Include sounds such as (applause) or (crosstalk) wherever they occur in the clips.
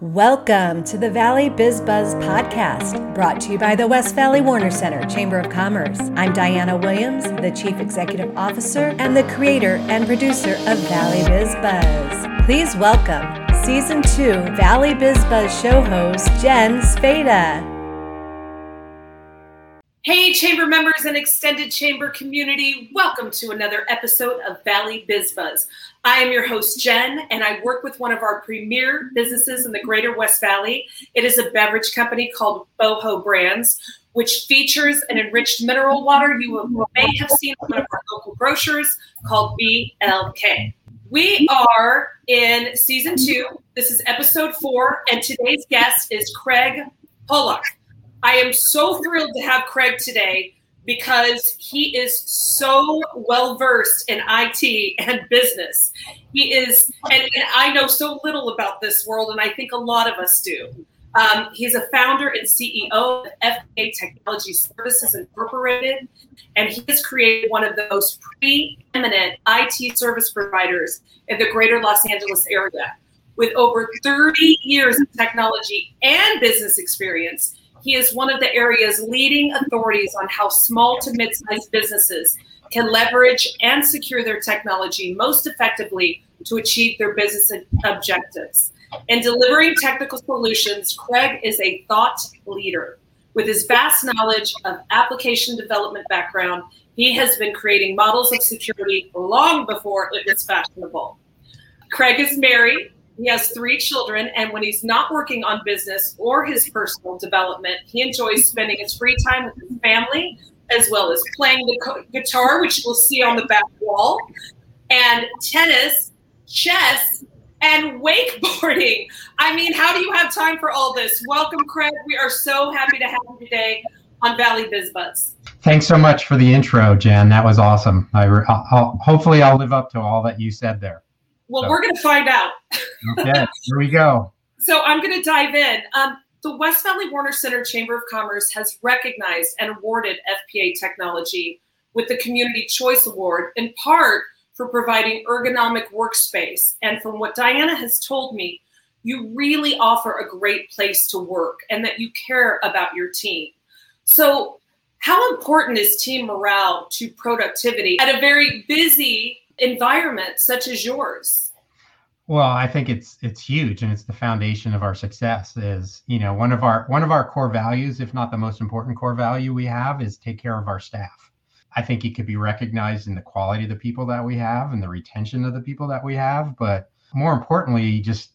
Welcome to the Valley Biz Buzz podcast, brought to you by the West Valley Warner Center Chamber of Commerce. I'm Diana Williams, the Chief Executive Officer and the creator and producer of Valley Biz Buzz. Please welcome Season 2 Valley Biz Buzz show host, Jen Spada. Hey, chamber members and extended chamber community, welcome to another episode of Valley Biz Buzz. I am your host, Jen, and I work with one of our premier businesses in the greater West Valley. It is a beverage company called Boho Brands, which features an enriched mineral water you may have seen from one of our local grocers called BLK. We are in season two. This is episode four, and today's guest is Craig Pollock. I am so thrilled to have Craig today because he is so well versed in IT and business. He is, and, and, I know so little about this world, and I think a lot of us do. Um, he's a founder and CEO of FPA Technology Services Incorporated, and he has created one of the most preeminent IT service providers in the greater Los Angeles area. With over 30 years of technology and business experience, he is one of the area's leading authorities on how small to mid sized businesses can leverage and secure their technology most effectively to achieve their business objectives. In delivering technical solutions, Craig is a thought leader. With his vast knowledge of application development background, he has been creating models of security long before it was fashionable. Craig is married he has three children, and when he's not working on business or his personal development, he enjoys spending his free time with his family, as well as playing the guitar, which we'll see on the back wall, and tennis, chess, and wakeboarding. I mean, how do you have time for all this? Welcome, Craig. We are so happy to have you today on Valley Biz Buzz. Thanks so much for the intro, Jen. That was awesome. I will hopefully I'll live up to all that you said there. Well, so. we're going to find out. okay, here we go. (laughs) So I'm going to dive in. Um, the West Valley Warner Center Chamber of Commerce has recognized and awarded FPA technology with the Community Choice Award, in part for providing ergonomic workspace. And from what Diana has told me, you really offer a great place to work and that you care about your team. So, how important is team morale to productivity at a very busy environment such as yours? Well, I think it's it's huge and it's the foundation of our success is, you know, one of our one of our core values, if not the most important core value we have is take care of our staff. I think it could be recognized in the quality of the people that we have and the retention of the people that we have, but more importantly, just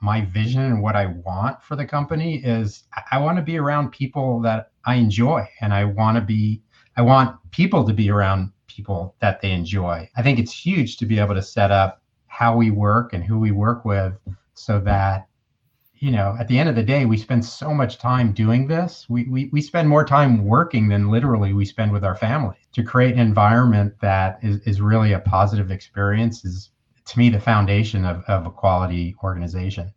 my vision and what I want for the company is I want to be around people that I enjoy and I want to be I want people to be around people that they enjoy. I think it's huge to be able to set up how we work and who we work with so that you know at the end of the day we spend so much time doing this. We, we we spend more time working than literally we spend with our family. To create an environment that is, is really a positive experience is to me the foundation of, of a quality organization.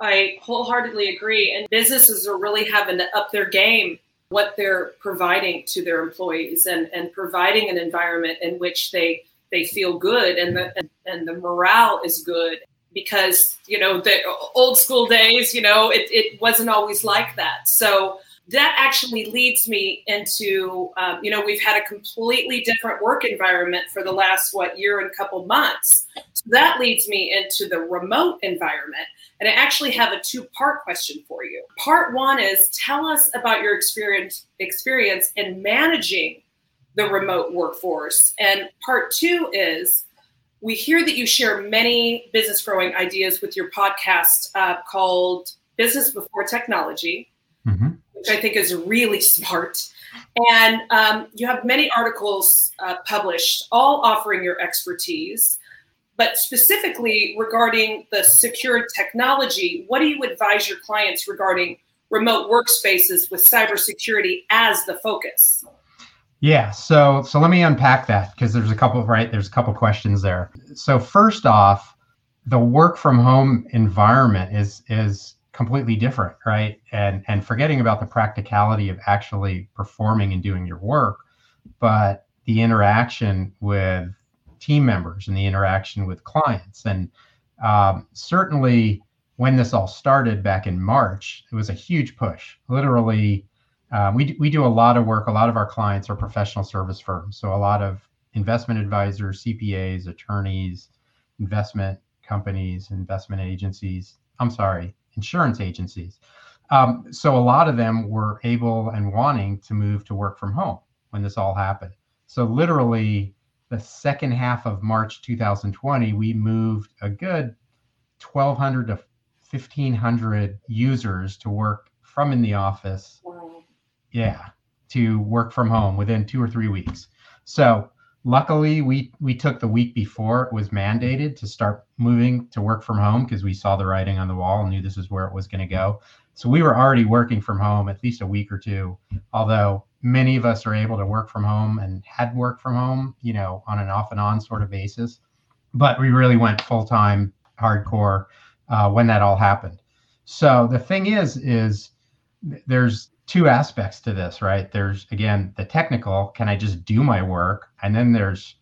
I wholeheartedly agree. And businesses are really having to up their game what they're providing to their employees and, and providing an environment in which they they feel good and the and, and the morale is good. Because you know the old school days you know it, it wasn't always like that. So that actually leads me into um, you know we've had a completely different work environment for the last what year and couple months so that leads me into the remote environment and I actually have a two part question for you. Part one is tell us about your experience experience in managing the remote workforce. And part two is we hear that you share many business growing ideas with your podcast uh, called Business Before Technology. Which I think is really smart. And um, you have many articles uh, published, all offering your expertise. But specifically regarding the secure technology, what do you advise your clients regarding remote workspaces with cybersecurity as the focus? Yeah, so so let me unpack that because there's a couple of right there's a couple questions there. So first off, the work from home environment is is completely different, right? And and forgetting about the practicality of actually performing and doing your work, but the interaction with team members and the interaction with clients. And um, certainly, when this all started back in March, it was a huge push. Literally, uh, we, we do a lot of work. A lot of our clients are professional service firms. So, a lot of investment advisors, CPAs, attorneys, investment companies, investment agencies. I'm sorry, insurance agencies. Um, so, a lot of them were able and wanting to move to work from home when this all happened. So, literally, the second half of March 2020, we moved a good 1,200 to 1,500 users to work from in the office. Wow. Yeah, to work from home within two or three weeks. So luckily, we we took the week before it was mandated to start moving to work from home because we saw the writing on the wall and knew this is where it was going to go. So we were already working from home at least a week or two, although many of us are able to work from home and had worked from home, you know, on an off and on sort of basis. But we really went full time, hardcore uh, when that all happened. So the thing is, is there's two aspects to this, right? There's again the technical, can I just do my work? And then there's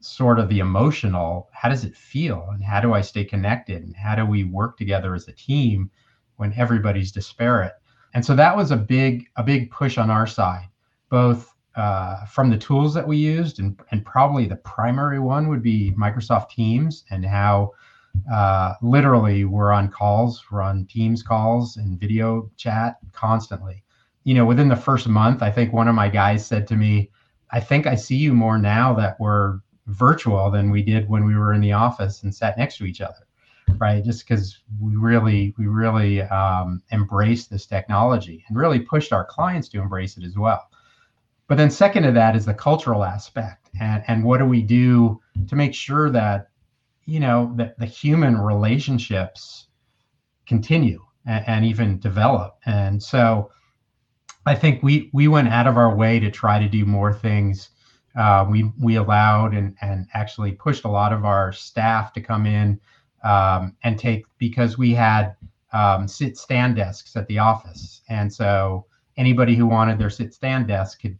sort of the emotional, how does it feel? And how do I stay connected? And how do we work together as a team when everybody's disparate? And so that was a big, a big push on our side both uh, from the tools that we used, and, and probably the primary one would be Microsoft Teams and how uh, literally we're on calls, we're on Teams calls and video chat constantly. You know, within the first month, I think one of my guys said to me, I think I see you more now that we're virtual than we did when we were in the office and sat next to each other. Right? Just because we really we really um, embraced this technology and really pushed our clients to embrace it as well. But then second to that is the cultural aspect and and what do we do to make sure that you know that the human relationships continue and, and even develop. And so i think we we went out of our way to try to do more things uh, we we allowed and and actually pushed a lot of our staff to come in um, and take because we had um, sit stand desks at the office and so anybody who wanted their sit stand desk could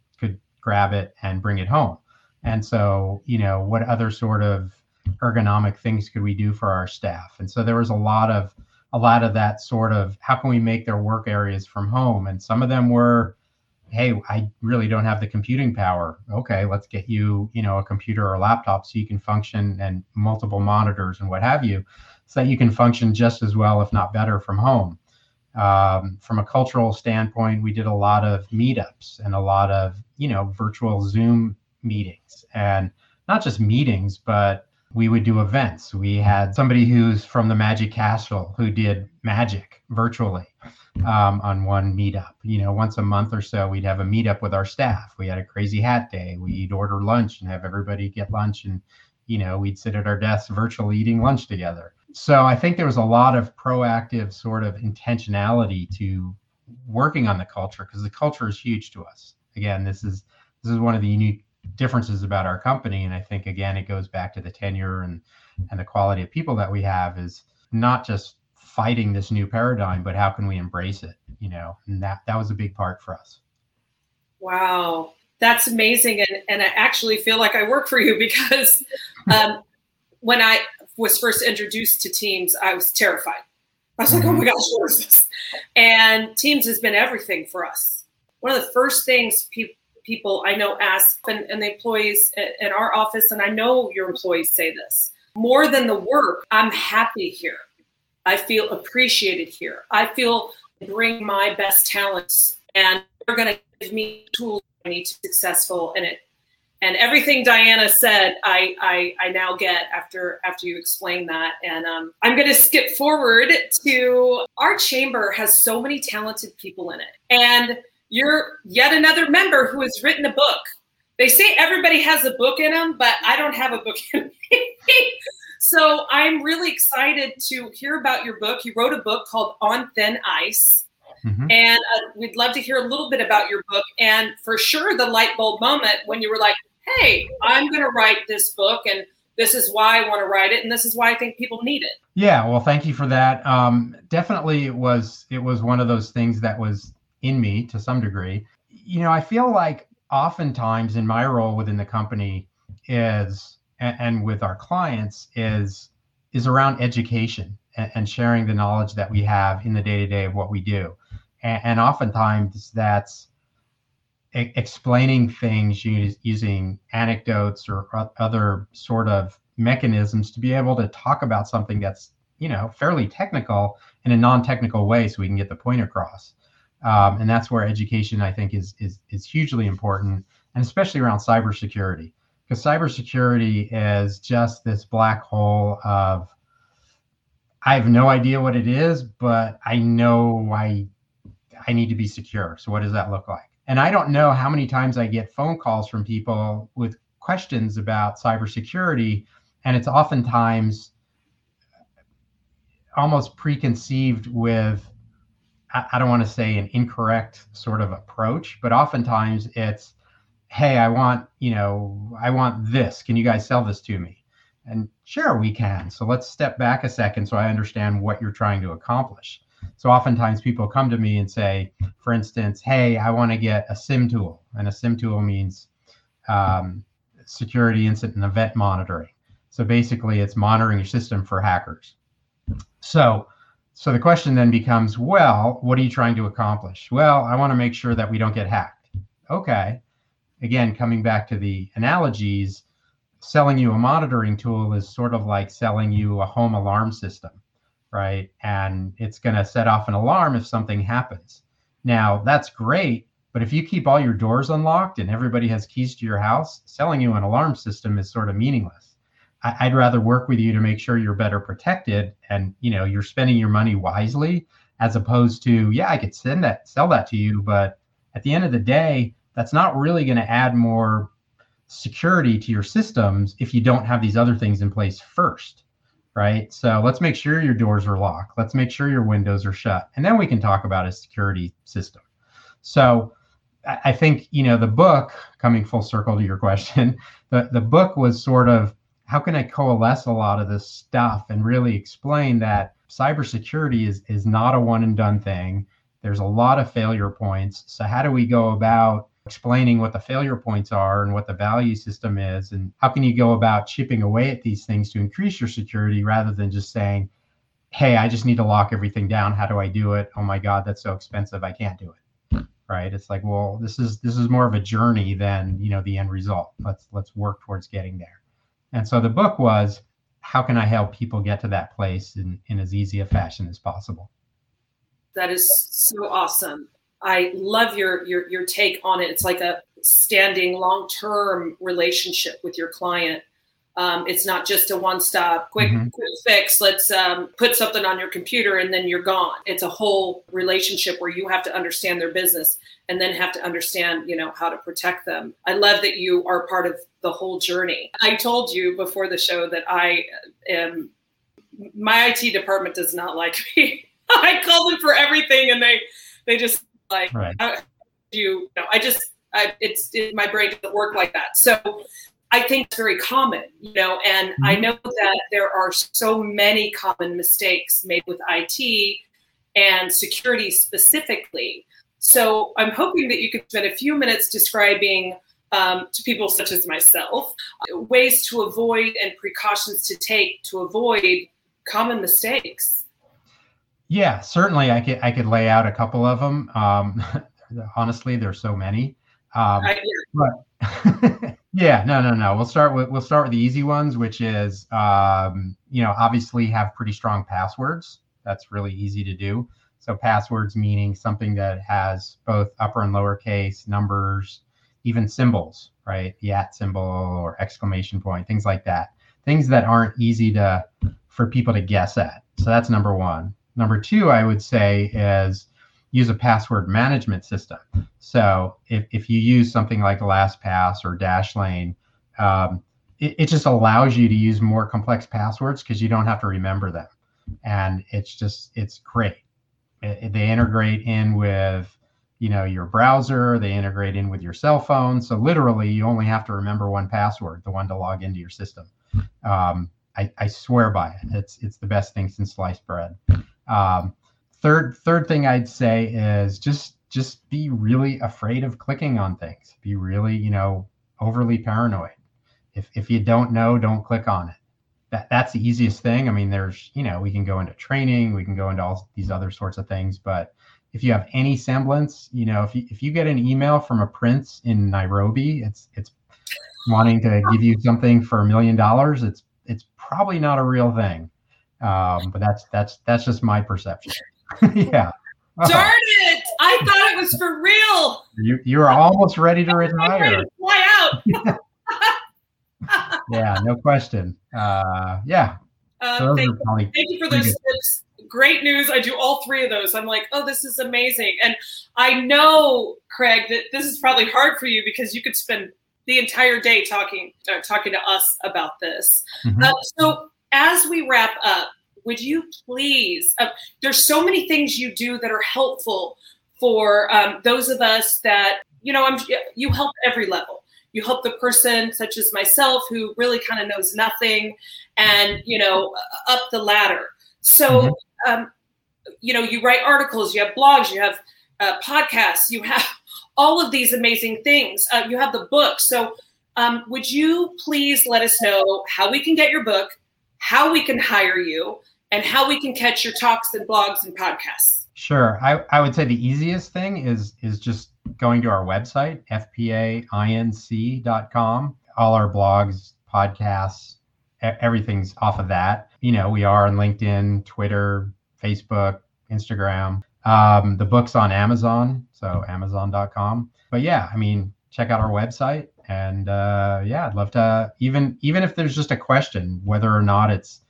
grab it and bring it home. And so, you know, what other sort of ergonomic things could we do for our staff? And so there was a lot of a lot of that sort of how can we make their work areas from home? And some of them were, hey, I really don't have the computing power. Okay, let's get you, you know, a computer or a laptop so you can function and multiple monitors and what have you, so that you can function just as well, if not better, from home. Um, from a cultural standpoint, we did a lot of meetups and a lot of, you know, virtual Zoom meetings and not just meetings, but we would do events. We had somebody who's from the Magic Castle who did magic virtually um, on one meetup. You know, once a month or so, we'd have a meetup with our staff. We had a crazy hat day. We'd order lunch and have everybody get lunch, and you know, we'd sit at our desks virtually eating lunch together so I think there was a lot of proactive sort of intentionality to working on the culture because the culture is huge to us. Again, this is this is one of the unique differences about our company, and I think again it goes back to the tenure and and the quality of people that we have is not just fighting this new paradigm, but how can we embrace it? You know, and that that was a big part for us. Wow, that's amazing, and and I actually feel like I work for you (laughs) because um, when I was first introduced to Teams, I was terrified. I was like, oh my mm-hmm. gosh, what is this? And Teams has been everything for us. One of the first things pe- people I know ask, and, and the employees at, at our office, and I know your employees say this more than the work, I'm happy here. I feel appreciated here. I feel bring my best talents and they're going to give me tools I need to be successful in it and everything Diana said, I, I, I now get after after you explain that. And um, I'm going to skip forward to our chamber has so many talented people in it, and you're yet another member who has written a book. They say everybody has a book in them, but I don't have a book in me. (laughs) so I'm really excited to hear about your book. You wrote a book called On Thin Ice. Mm-hmm. And uh, we'd love to hear a little bit about your book and for sure the light bulb moment when you were like, hey, I'm going to write this book and this is why I want to write it and this is why I think people need it. Yeah, well, thank you for that. Um, definitely, it was it was one of those things that was in me to some degree. You know, I feel like oftentimes in my role within the company is and, and with our clients is is around education and, and sharing the knowledge that we have in the day to day of what we do. And, and oftentimes that's e- explaining things using anecdotes or other sort of mechanisms to be able to talk about something that's you know fairly technical in a non-technical way so we can get the point across um, and that's where education i think is is is hugely important and especially around cybersecurity because cybersecurity is just this black hole of I have no idea what it is, but I know I I need to be secure. So what does that look like? And I don't know how many times I get phone calls from people with questions about cybersecurity, and it's oftentimes almost preconceived with I don't want to say an incorrect sort of approach, but oftentimes it's hey, I want, you know, I want this. Can you guys sell this to me? And sure, we can. So let's step back a second so I understand what you're trying to accomplish. So oftentimes people come to me and say, for instance, hey, I want to get a SIEM tool. And a SIEM tool means um, security incident and event monitoring. So basically, it's monitoring your system for hackers. So, so the question then becomes, well, what are you trying to accomplish? Well, I want to make sure that we don't get hacked. Okay again, coming back to the analogies, selling you a monitoring tool is sort of like selling you a home alarm system, right? And it's going to set off an alarm if something happens. Now, that's great, but if you keep all your doors unlocked and everybody has keys to your house, selling you an alarm system is sort of meaningless. I, would rather work with you to make sure you're better protected and you know you're spending your money wisely as opposed to yeah i could send that sell that to you but at the end of the day that's not really going to add more security to your systems if you don't have these other things in place first right? So let's make sure your doors are locked. Let's make sure your windows are shut and then we can talk about a security system. So i think you know the book coming full circle to your question (laughs) the, the book was sort of how can i coalesce a lot of this stuff and really explain that cybersecurity is is not a one and done thing. There's a lot of failure points. So how do we go about explaining what the failure points are and what the value system is? And how can you go about chipping away at these things to increase your security rather than just saying hey i just need to lock everything down. How do i do it? Oh my god that's so expensive. I can't do it. Right? It's like well this is this is more of a journey than you know the end result. Let's let's work towards getting there and so the book was how can i help people get to that place in in as easy a fashion as possible that is so awesome I love your your your take on it. It's like a standing long term relationship with your client. Um, it's not just a one stop quick mm-hmm. quick fix. Let's um, put something on your computer and then you're gone. It's a whole relationship where you have to understand their business and then have to understand you know how to protect them. I love that you are part of the whole journey. I told you before the show that I am my IT department does not like (laughs) me. I call them for everything and they they just like, right. you know, I just, I, it's it, my brain doesn't work like that. So I think it's very common, you know, and mm-hmm. I know that there are so many common mistakes made with IT and security specifically. So I'm hoping that you could spend a few minutes describing um, to people such as myself ways to avoid and precautions to take to avoid common mistakes. Yeah, certainly. I could I could lay out a couple of them. Um, (laughs) honestly, there's so many. Um, but (laughs) yeah, no, no, no. We'll start with we'll start with the easy ones, which is um, you know obviously have pretty strong passwords. That's really easy to do. So passwords meaning something that has both upper and lowercase numbers, even symbols, right? The at symbol or exclamation point, things like that. Things that aren't easy to for people to guess at. So that's number one. Number two, I would say is use a password management system. So if, if you use something like LastPass or Dashlane, um, it, it just allows you to use more complex passwords because you don't have to remember them. And it's just, it's great. It, they integrate in with, you know, your browser, they integrate in with your cell phone. So literally you only have to remember one password, the one to log into your system. Um, I, I swear by it. It's, it's the best thing since sliced bread. Um, third third thing I'd say is just just be really afraid of clicking on things. Be really you know overly paranoid. If if you don't know, don't click on it. that that's the easiest thing. I mean, there's you know we can go into training, we can go into all these other sorts of things, but if you have any semblance, you know, if you if you get an email from a prince in Nairobi, it's it's wanting to give you something for a million dollars, it's it's probably not a real thing. Um, but that's that's that's just my perception. (laughs) yeah. Darn it! I thought it was for real. You you are almost ready to (laughs) retire. Ready to fly out. (laughs) yeah, no question. Uh, yeah. Uh, thank, thank, you for those tips. Great news. I do all three of those. I'm like, oh, this is amazing. And I know, Craig, that this is probably hard for you because you could spend the entire day talking uh, talking to us about this. Mm-hmm. Uh, so as we wrap up, would you please? Uh, there's so many things you do that are helpful for um, those of us that you know. I'm you help every level. You help the person such as myself who really kind of knows nothing, and you know up the ladder. So. Mm-hmm. Um, you know, you write articles, you have blogs, you have uh, podcasts, you have all of these amazing things. Uh, you have the book. So, um, would you please let us know how we can get your book, how we can hire you, and how we can catch your talks and blogs and podcasts? Sure. I, I would say the easiest thing is is just going to our website, fpainc.com. All our blogs, podcasts, everything's off of that. You know, we are on LinkedIn, Twitter, Facebook, Instagram. Um, the book's on Amazon, so amazon.com. But yeah, I mean, check out our website, and uh, yeah, I'd love to even even if there's just a question, whether or not it's.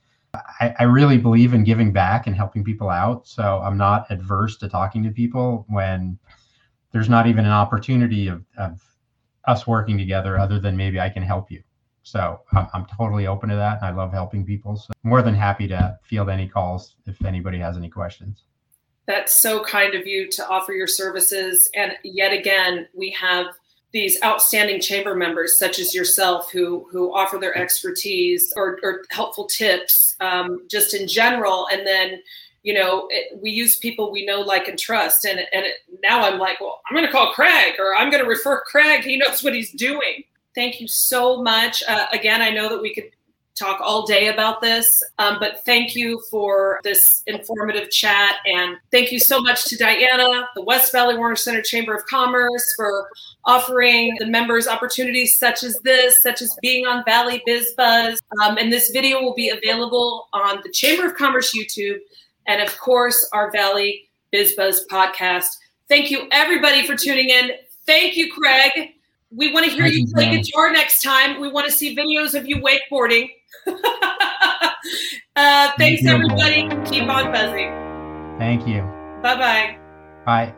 I, I really believe in giving back and helping people out, so I'm not adverse to talking to people when there's not even an opportunity of, of us working together, other than maybe I can help you. So I'm, I'm, totally open to that. I love helping people. So more than happy to field any calls if anybody has any questions. That's so kind of you to offer your services. And yet again, we have these outstanding chamber members, such as yourself, who who offer their expertise or, or helpful tips, um, just in general. And then, you know, it, we use people we know, like, and trust. And and it, now I'm like, well, I'm going to call Craig, or I'm going to refer Craig. He knows what he's doing. Thank you so much. Uh, again, I know that we could talk all day about this. Um, but thank you for this informative chat. And thank you so much to Diana, the West Valley Warner Center Chamber of Commerce, for offering the members opportunities such as this, such as being on Valley Biz Buzz. Um, and this video will be available on the Chamber of Commerce YouTube and, of course, our Valley Biz Buzz podcast. Thank you, everybody, for tuning in. Thank you, Craig. We want to hear you play guitar next time. We want to see videos of you wakeboarding. (laughs) uh, thanks, everybody. Keep on buzzing. Thank you. Bye-bye. Bye.